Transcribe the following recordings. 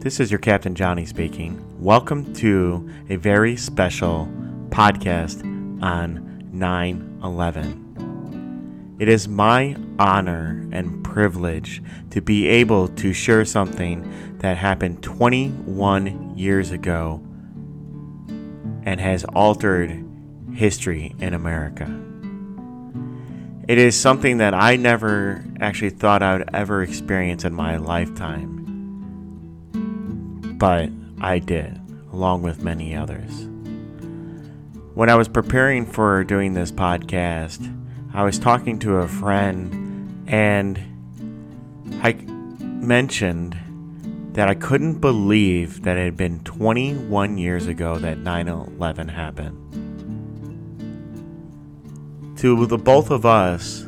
This is your Captain Johnny speaking. Welcome to a very special podcast on 9 11. It is my honor and privilege to be able to share something that happened 21 years ago and has altered history in America. It is something that I never actually thought I would ever experience in my lifetime but I did, along with many others. When I was preparing for doing this podcast, I was talking to a friend and I mentioned that I couldn't believe that it had been 21 years ago that 9 11 happened. To the both of us,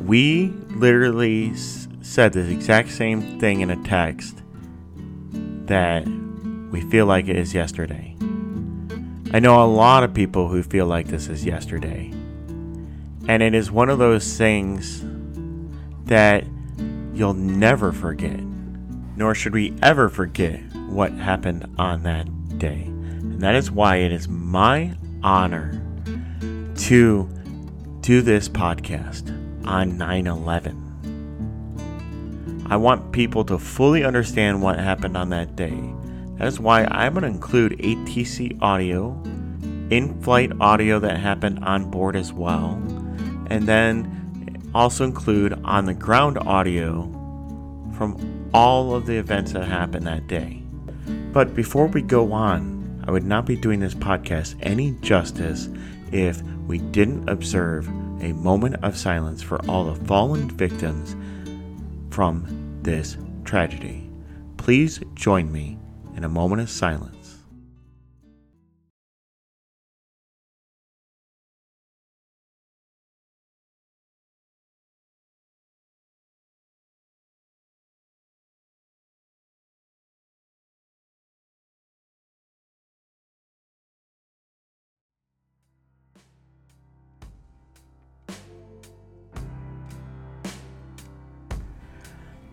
we literally said the exact same thing in a text that we feel like it is yesterday. I know a lot of people who feel like this is yesterday. And it is one of those things that you'll never forget, nor should we ever forget what happened on that day. And that is why it is my honor to do this podcast on 9 11. I want people to fully understand what happened on that day. That is why I'm going to include ATC audio, in flight audio that happened on board as well, and then also include on the ground audio from all of the events that happened that day. But before we go on, I would not be doing this podcast any justice if we didn't observe a moment of silence for all the fallen victims from this tragedy. Please join me in a moment of silence.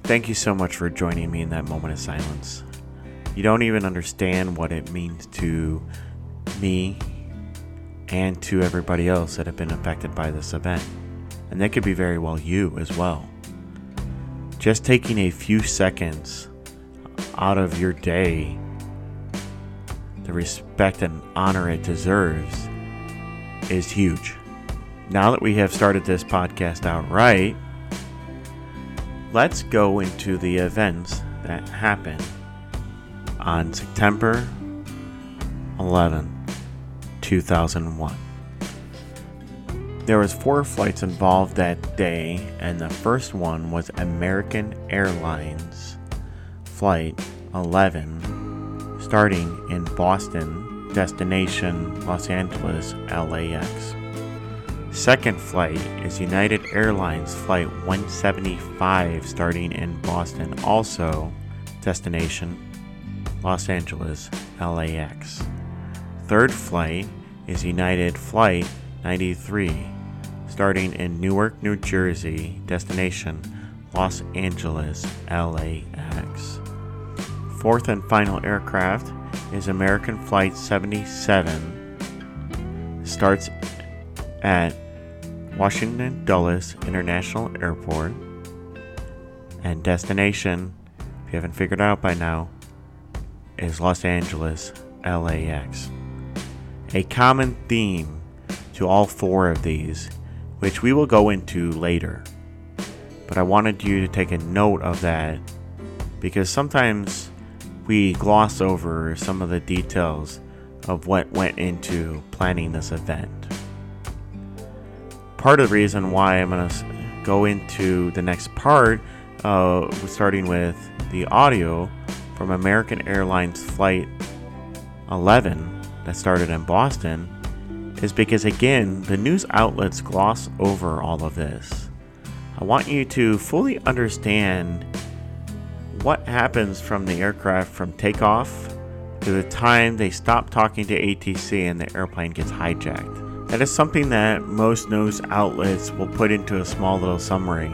Thank you so much for joining me in that moment of silence. You don't even understand what it means to me and to everybody else that have been affected by this event. And that could be very well you as well. Just taking a few seconds out of your day, the respect and honor it deserves is huge. Now that we have started this podcast out right, let's go into the events that happened on September 11, 2001. There was four flights involved that day, and the first one was American Airlines flight 11 starting in Boston, destination Los Angeles, LAX. Second flight is United Airlines Flight 175 starting in Boston, also destination Los Angeles, LAX. Third flight is United Flight 93 starting in Newark, New Jersey, destination Los Angeles, LAX. Fourth and final aircraft is American Flight 77 starts at Washington Dulles International Airport, and destination, if you haven't figured out by now, is Los Angeles, LAX. A common theme to all four of these, which we will go into later. But I wanted you to take a note of that because sometimes we gloss over some of the details of what went into planning this event part of the reason why I'm going to go into the next part, uh, starting with the audio from American Airlines Flight 11 that started in Boston, is because again, the news outlets gloss over all of this. I want you to fully understand what happens from the aircraft from takeoff to the time they stop talking to ATC and the airplane gets hijacked. That is something that most news outlets will put into a small little summary,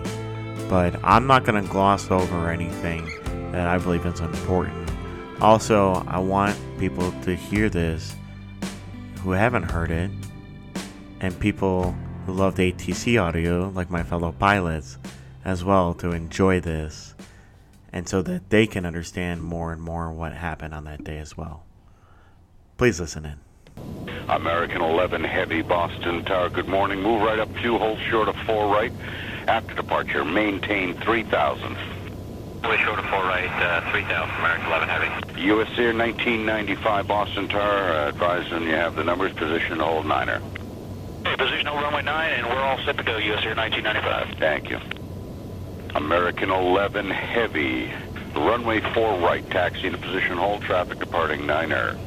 but I'm not going to gloss over anything that I believe is important. Also, I want people to hear this who haven't heard it, and people who love the ATC audio, like my fellow pilots, as well, to enjoy this, and so that they can understand more and more what happened on that day as well. Please listen in. American 11 Heavy, Boston Tower. Good morning. Move right up, few hold short of four right. After departure, maintain 3,000. Way short of four right, uh, 3,000, American 11 Heavy. US Air 1995 Boston Tower, uh, advising you have the numbers, position hold niner. Position hold runway 9, and we're all set to go, US Air 1995. Thank you. American 11 Heavy, runway 4 right, taxi into position hold, traffic departing niner.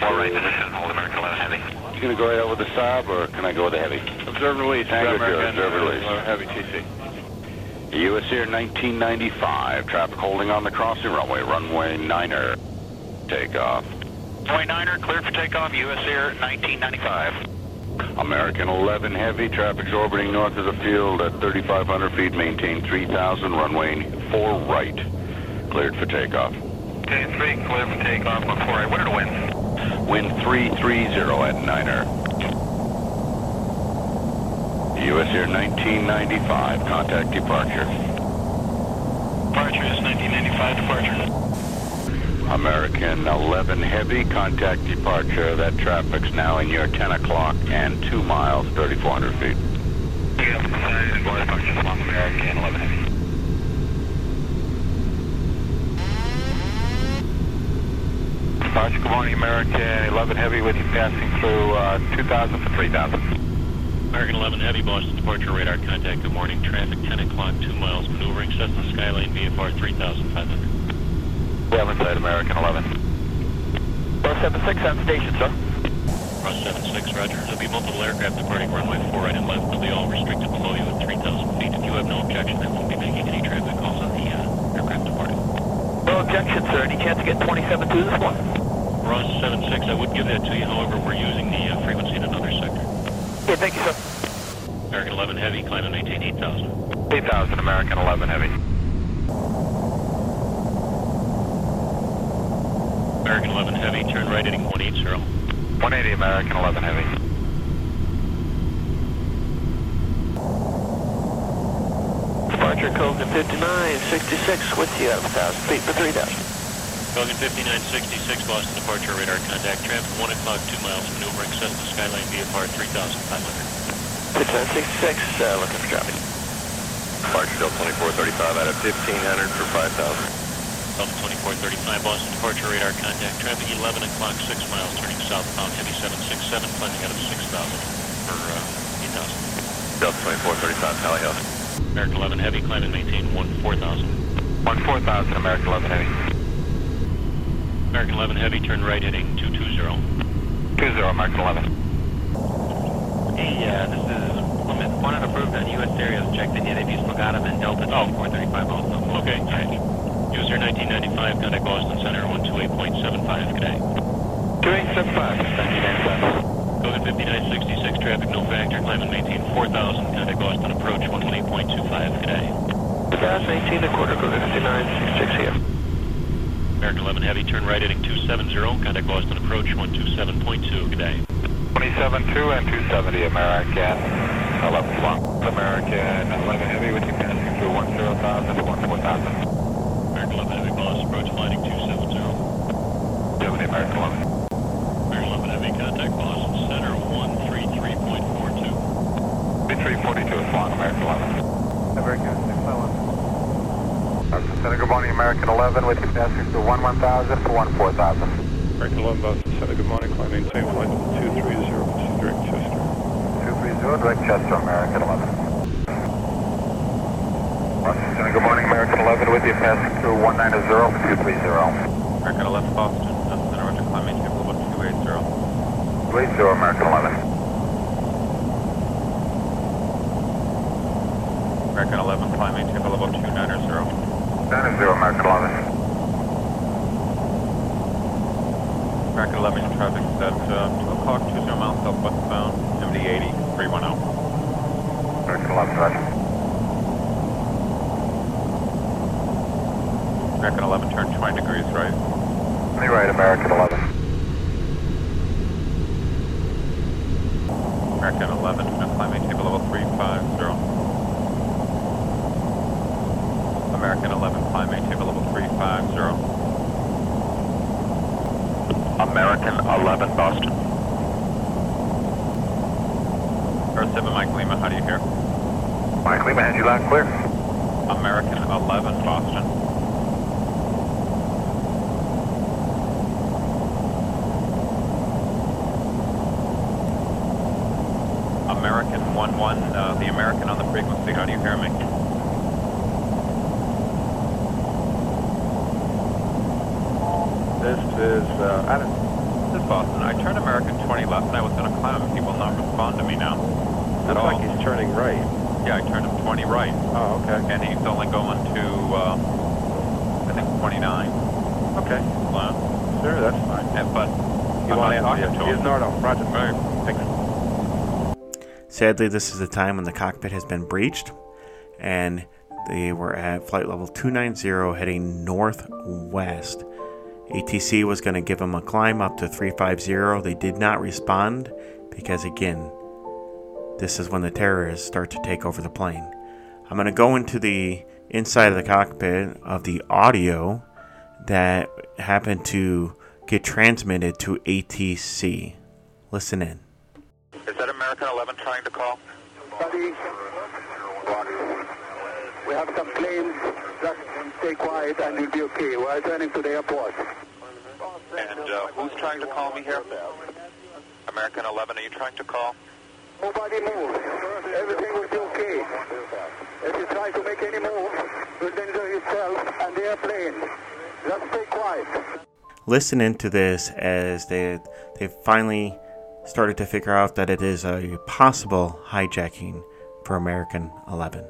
Four right, position hold, American 11 Heavy. You gonna go right over the Saab, or can I go with the heavy? Observe release. Tango American, Joe, observe release. uh, Heavy TC. US Air 1995, traffic holding on the crossing runway, runway niner. Takeoff. Runway 9er, cleared for takeoff, US Air 1995. American 11 Heavy, traffic's orbiting north of the field at 3,500 feet, maintain 3,000, runway 4 right, cleared for takeoff. Okay, 3, cleared for takeoff, look for right. What are the winds? Wind 330 at Niner. US Air 1995, contact departure. Departure is 1995 departure. American 11 Heavy, contact departure. That traffic's now in your 10 o'clock and 2 miles, 3,400 feet. Yeah, departure from American 11 Heavy. Departure, good morning, American 11 Heavy with you passing through uh, 2,000 for 3,000. American 11 Heavy, Boston departure radar contact. Good morning. Traffic 10 o'clock, 2 miles. Maneuvering Cessna Skylane VFR 3500. We have inside American 11. 476 on station, sir. Cross 76, roger. There'll be multiple aircraft departing runway 4 right and left. They'll be all restricted below you at 3,000 feet. If you have no objection, I won't be making any traffic calls on the uh, aircraft departing. No objection, sir. Any chance to get 27 to this one? Ross 76, I would give that to you. However, we're using the uh, frequency in another sector. Okay, thank you, sir. American 11 Heavy, climb and maintain 8,000. 8,000, American 11 Heavy. American 11 Heavy, turn right heading 180. 180, American 11 Heavy. Departure Colgan 5966 with you at 1,000 feet for 3,000. Falcon 5966, Boston departure radar contact. Traffic 1 o'clock, 2 miles. Maneuvering Cessna Skylane VFR 3500. 5966, uh, looking for traffic. Departure Del 2435 out of 1,500 for 5,000. Delta 2435, Boston departure radar contact. Traffic 11 o'clock, 6 miles, turning southbound, heavy 767, climbing out of 6,000 for uh, 8,000. Delta 2435, Tally House. American 11 Heavy, climb and maintain 14,000. 14,000, American 11 Heavy. American 11 Heavy, turn right heading 220. 20, American 11. Hey, uh, this is Plymouth. One unapproved on U.S. areas. Checked in yet. They've used Pagata and Delta 2435 also. Okay, alright. US Air 1995, contact Boston Center 128.75, good day. 2875, 1995. Golden 5966, traffic no factor, climb and maintain 4,000, contact Boston approach 118.25, good day. 2018, a quarter Colgan 5966 here. American 11 Heavy, turn right heading 270, contact Boston approach 127.2, good day. 272 and 270, American 11 long. American 11 Heavy with you passing through 10,000 to 14,000. American 11 Heavy, Boss approach flighting 270. 70, American 11. American 11 Heavy, contact Boston Center 133.42. 342 is long, American 11. American 611. Boston Center, good morning, American 11 with you passing through 11,000 to 14,000. American 11 Boston Center, good morning. Climb maintain flight level 230, proceed direct Chester. 230, direct Chester, American 11. Boston Center, good morning, American 11 with you passing through 190 for 230. American 11 Boston. Delta Center, Roger. Climb maintain level 280. 280, American 11. American 11, climb maintain level 290. 90, American 11. American 11, traffic is at uh, 2 o'clock, 20 miles southwestbound, MD 80, 310. oh. American 11, roger. American 11, turn 20 degrees right. Any right, American 11. American 11, uh, climb maintain below level 350. American 11, climb maintain below level 350. American 11, Boston. Earth 7, Mike Lima, how do you hear? Mike Lima, has you loud and clear. American 11, Boston. American 11, uh, the American on the frequency, how do you hear me? This is, uh, Adam. This is Boston. I turned American 20 left and I was going to climb and he will not respond to me now. At Looks all. like he's turning right. Yeah, I turned him 20 right Oh, okay. and he's only going to, uh, I think 29 Okay. left. Sure, that's fine. And, but You I'm want to not answer? talking to Yes, him. Nardo. Roger. Right. Thanks. Sadly, this is the time when the cockpit has been breached, and they were at flight level 290 heading northwest. ATC was going to give them a climb up to 350. They did not respond because, again, this is when the terrorists start to take over the plane. I'm going to go into the inside of the cockpit of the audio that happened to get transmitted to ATC. Listen in. Is that American 11 trying to call? Buddy, we have some planes. Just stay quiet and you'll be okay. We're turning to the airport. And uh, who's trying to call me here? American 11, are you trying to call? Nobody move. Everything will be okay. If you try to make any move, you'll danger yourself and the airplane. Just stay quiet. listen into this as they they finally started to figure out that it is a possible hijacking for American 11.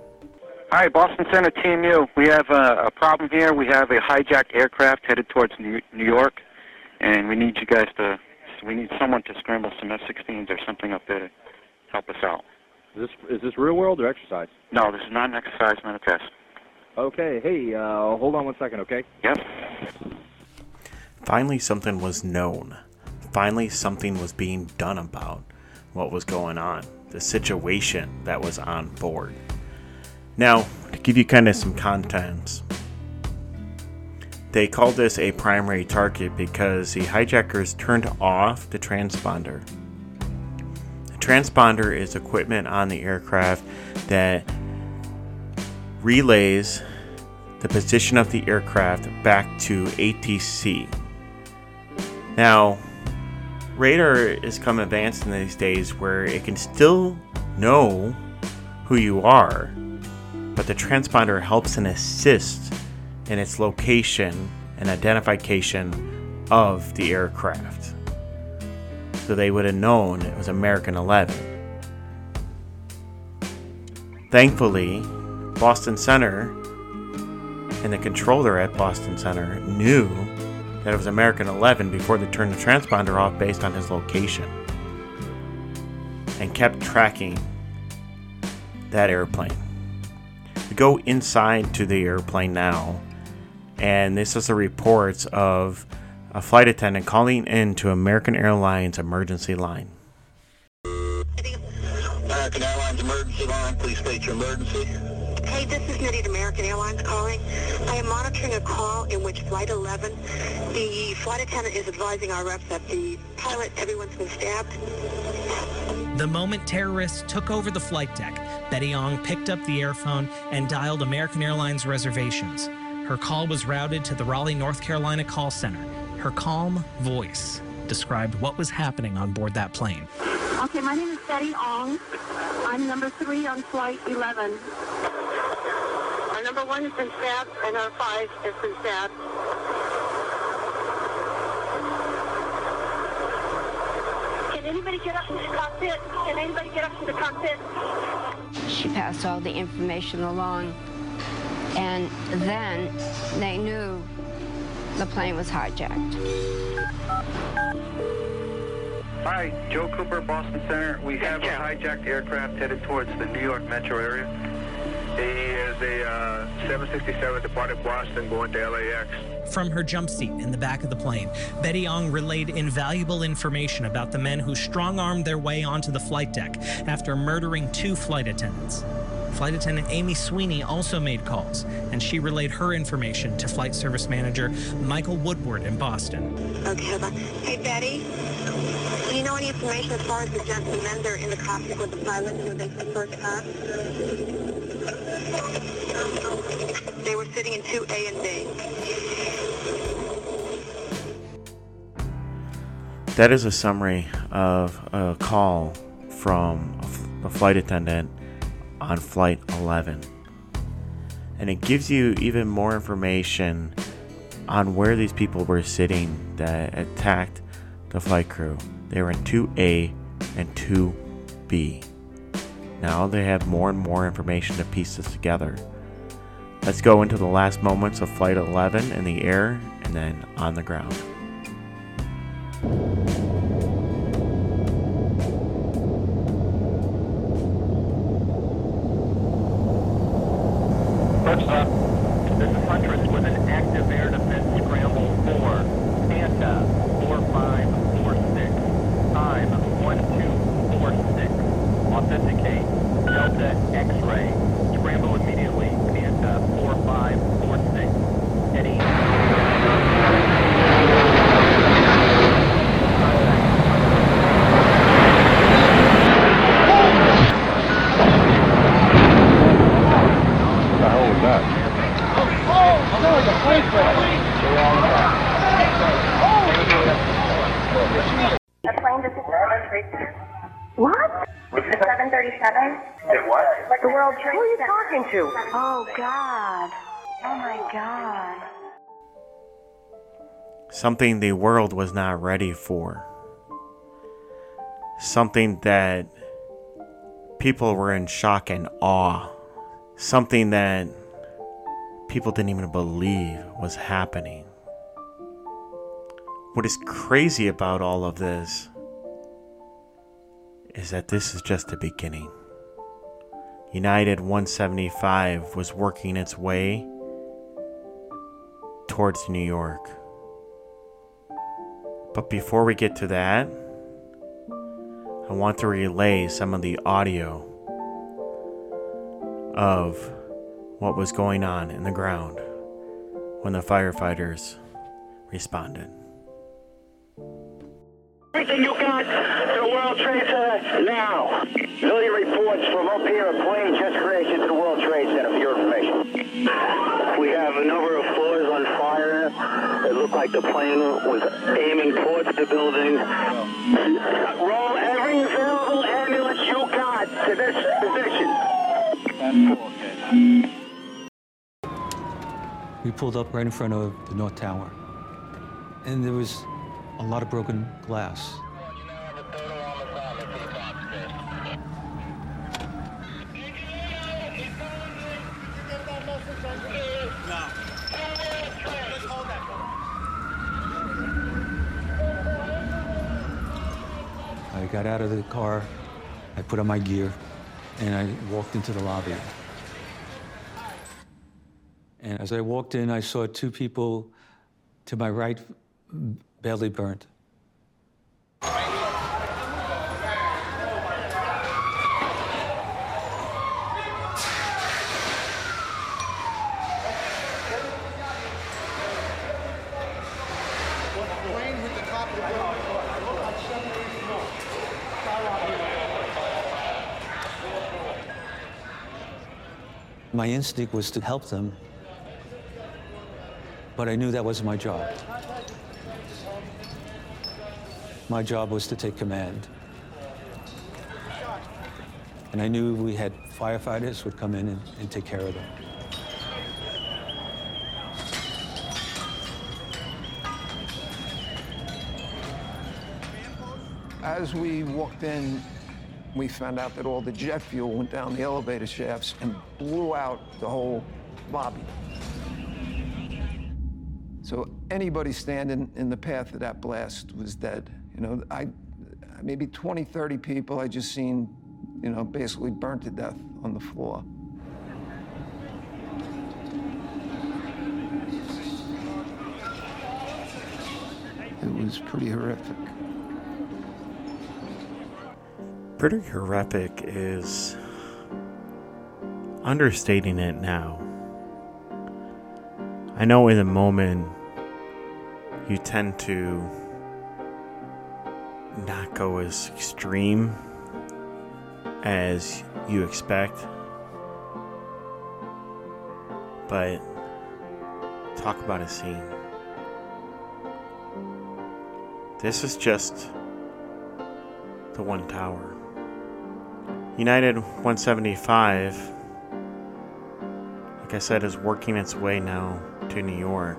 Hi, Boston Center TMU. We have a, a problem here. We have a hijacked aircraft headed towards New, New York, and we need you guys to. We need someone to scramble some F-16s or something up there to help us out. Is this is this real world or exercise? No, this is not an exercise, not a test. Okay. Hey, uh, hold on one second, okay? Yep. Finally, something was known. Finally, something was being done about what was going on, the situation that was on board. Now, to give you kind of some contents, they called this a primary target because the hijackers turned off the transponder. The transponder is equipment on the aircraft that relays the position of the aircraft back to ATC. Now, radar has come advanced in these days where it can still know who you are, but the transponder helps and assists in its location and identification of the aircraft. So they would have known it was American 11. Thankfully, Boston Center and the controller at Boston Center knew that it was American 11 before they turned the transponder off based on his location and kept tracking that airplane. We go inside to the airplane now, and this is the reports of a flight attendant calling in to American Airlines emergency line. American Airlines emergency line, please state your emergency. Hey, this is Nydia at American Airlines calling. I am monitoring a call in which Flight 11, the flight attendant is advising our reps that the pilot, everyone's been stabbed. The moment terrorists took over the flight deck, Betty Ong picked up the airphone and dialed American Airlines reservations. Her call was routed to the Raleigh, North Carolina call center. Her calm voice described what was happening on board that plane. Okay, my name is Betty Ong. I'm number three on Flight 11. Our number one has been stabbed, and our five has been stabbed. Can anybody get up to the cockpit? Can anybody get up to the cockpit? She passed all the information along, and then they knew the plane was hijacked. Hi, Joe Cooper, Boston Center. We have a hijacked aircraft headed towards the New York metro area. He is a uh, 767 departing Boston going to LAX. From her jump seat in the back of the plane, Betty Ong relayed invaluable information about the men who strong armed their way onto the flight deck after murdering two flight attendants. Flight attendant Amy Sweeney also made calls, and she relayed her information to flight service manager Michael Woodward in Boston. Okay, hold on. Hey, Betty, do you know any information as far as the gentlemen that are in the cockpit with the pilot who they first car? They were sitting in 2A and B. That is a summary of a call from a, flight attendant on Flight 11. And it gives you even more information on where these people were sitting that attacked the flight crew. They were in 2A and 2B. Now they have more and more information to piece this together. Let's go into the last moments of Flight 11 in the air and then on the ground. God. Oh, my God. Something the world was not ready for. Something that people were in shock and awe. Something that people didn't even believe was happening. What is crazy about all of this is that this is just the beginning. United 175 was working its way towards New York. But before we get to that, I want to relay some of the audio of what was going on in the ground when the firefighters responded. Everything you got to World Trade Center now. Million from up here. A plane just crashed into the World Trade Center for your information. We have a number of floors on fire. It looked like the plane was aiming towards the building. Roll every available ambulance you got to this position. We pulled up right in front of the North Tower. And there was a lot of broken glass. Got out of the car, I put on my gear, and I walked into the lobby. And as I walked in, I saw two people to my right badly burnt. My instinct was to help them, but I knew that wasn't my job. My job was to take command. And I knew we had firefighters would come in and, and take care of them. As we walked in, we found out that all the jet fuel went down the elevator shafts and blew out the whole lobby. So anybody standing in the path of that blast was dead. You know, I maybe 20, 30 people I just seen, you know, basically burnt to death on the floor. It was pretty horrific. Pretty horrific is understating it now. I know in the moment you tend to not go as extreme as you expect. But talk about a scene. This is just the one tower. United 175, like I said, is working its way now to New York.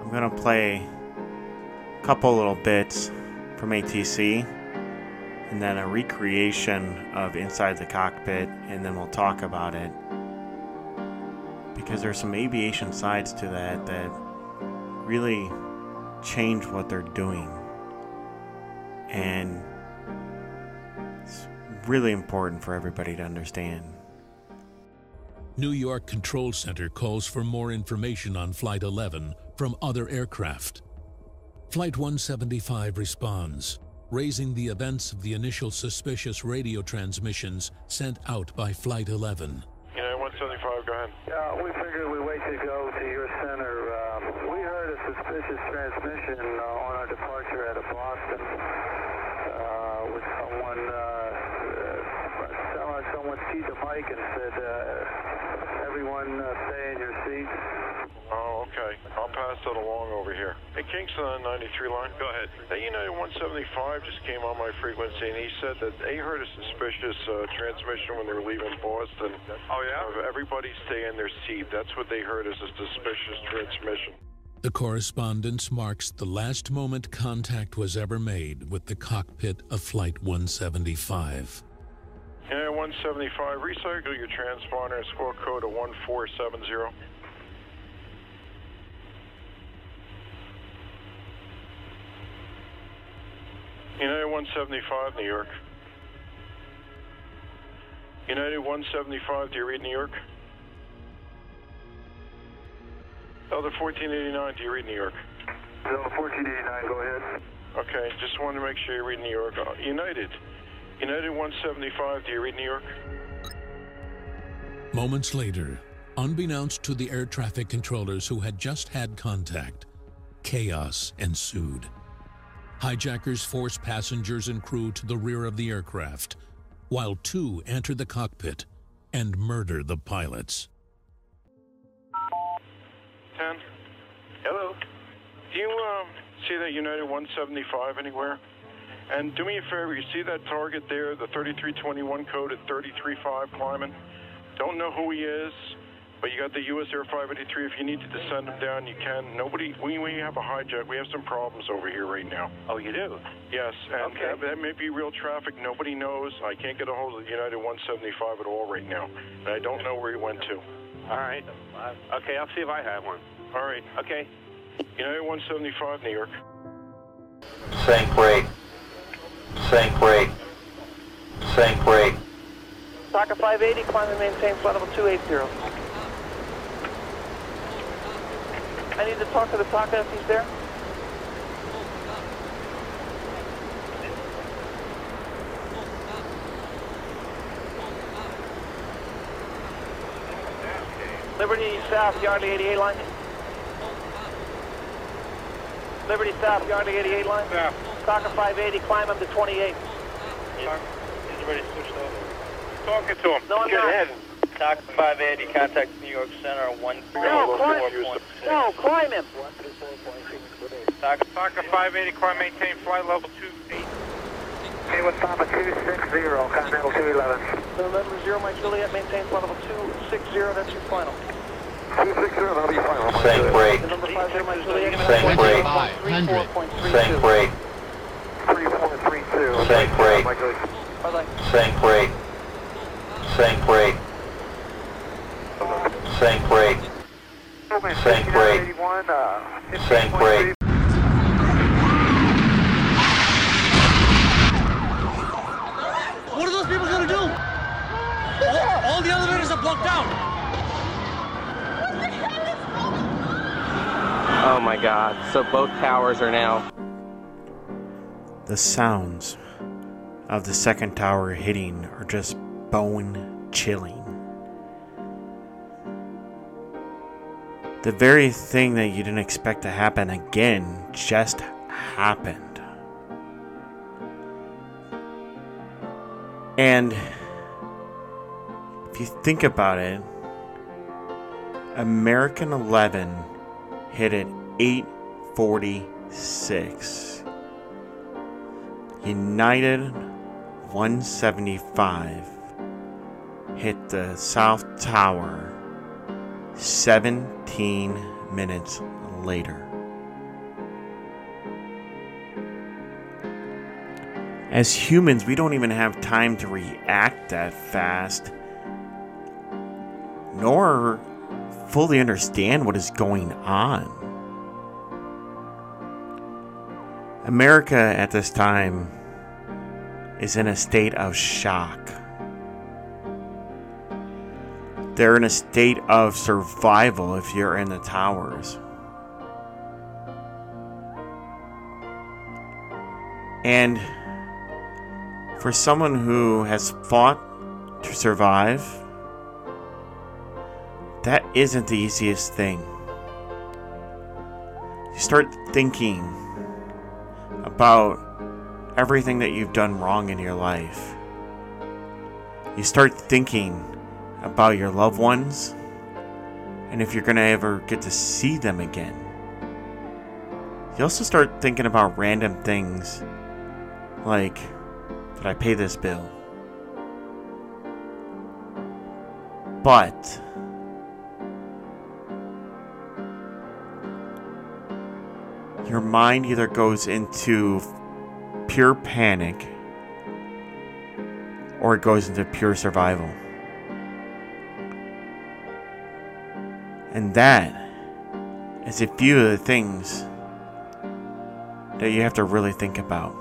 I'm gonna play a couple little bits from ATC and then a recreation of inside the cockpit, and then we'll talk about it. Because there's some aviation sides to that that really change what they're doing. And really important for everybody to understand. New York Control Center calls for more information on Flight 11 from other aircraft. Flight 175 responds, raising the events of the initial suspicious radio transmissions sent out by Flight 11. United 175, go ahead. Yeah, we figured we'd wait to go to your center. Uh, we heard a suspicious transmission uh, on our departure out of Boston uh, with someone, uh, uh, sounded like someone keyed the mic and said, uh, everyone uh, stay in your seats. Oh, okay. I'll pass that along over here. Hey, Kingston on 93 line. Go ahead. That United 175 just came on my frequency, and he said that they heard a suspicious uh, transmission when they were leaving Boston. Oh, yeah? Of everybody stay in their seat. That's what they heard as a suspicious transmission. The correspondence marks the last moment contact was ever made with the cockpit of Flight 175. United 175, recycle your transponder and squawk code of 1470. United 175, New York. United 175, do you read New York? Delta 1489, do you read New York? Delta 1489, go ahead. Okay, just wanted to make sure you read New York. Uh, United. United 175, do you read New York? Moments later, unbeknownst to the air traffic controllers who had just had contact, chaos ensued. Hijackers forced passengers and crew to the rear of the aircraft, while two enter the cockpit and murder the pilots. 10. Hello. Do you um, see that United 175 anywhere? And do me a favor, you see that target there, the 3321 code at 335 climbing? Don't know who he is, but you got the US Air 583. If you need to descend him down, you can. Nobody, we, we have a hijack. We have some problems over here right now. Oh, you do? Yes, and Okay. that, that may be real traffic. Nobody knows. I can't get a hold of the United 175 at all right now. And I don't know where he went to. All right. Okay, I'll see if I have one. All right. Okay. United 175, New York. Sink rate. Sink rate. Sink rate. Taka 580, climb and maintain flight level 280. I need to talk to the Taka if he's there. Liberty South, Yardley 88 line. Liberty South, Yardley 88 line. Yeah. Taka 580, climb up to 28. He's already switched over. Talking to him. No, I'm Get not. ahead. TAC 580, contact New York Center, 134.6. No, climb, no, climb him. Taka 580, climb maintain flight level 28. Hey, what's Papa 260, Continental 211. November 0, my Juliet, maintain flight level 260, that's your final. 260, that'll be final. Sink rate. November 50, Mike Juliet, Sink rate. Sink rate. 3432. Sink rate. Bye-bye. Sink rate. Sink rate. Sink rate. Sink rate. 81, uh, Sink rate. What are those people gonna do? All, all the elevators are blocked out. My god. So both towers are now. The sounds of the second tower hitting are just bone chilling. The very thing that you didn't expect to happen again just happened. And if you think about it, American 11 hit at 846. United 175 hit the South Tower 17 minutes later. As humans, we don't even have time to react that fast, nor fully understand what is going on. America at this time is in a state of shock. They're in a state of survival if you're in the towers. And for someone who has fought to survive, that isn't the easiest thing. You start thinking about everything that you've done wrong in your life. You start thinking about your loved ones and if you're going to ever get to see them again. You also start thinking about random things like did I pay this bill? But your mind either goes into pure panic or it goes into pure survival. And that is a few of the things that you have to really think about.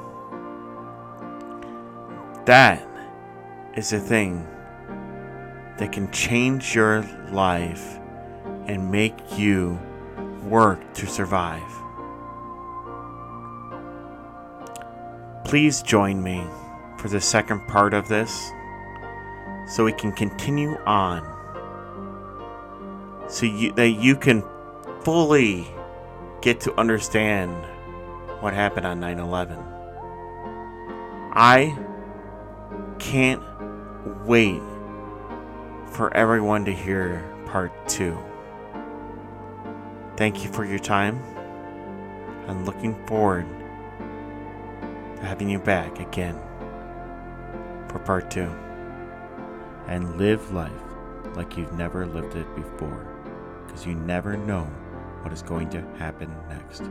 That is a thing that can change your life and make you work to survive. Please join me for the second part of this so we can continue on so you, that you can fully get to understand what happened on 9 11. I can't wait for everyone to hear part two. Thank you for your time. I'm looking forward having you back again for part two. And live life like you've never lived it before, because you never know what is going to happen next.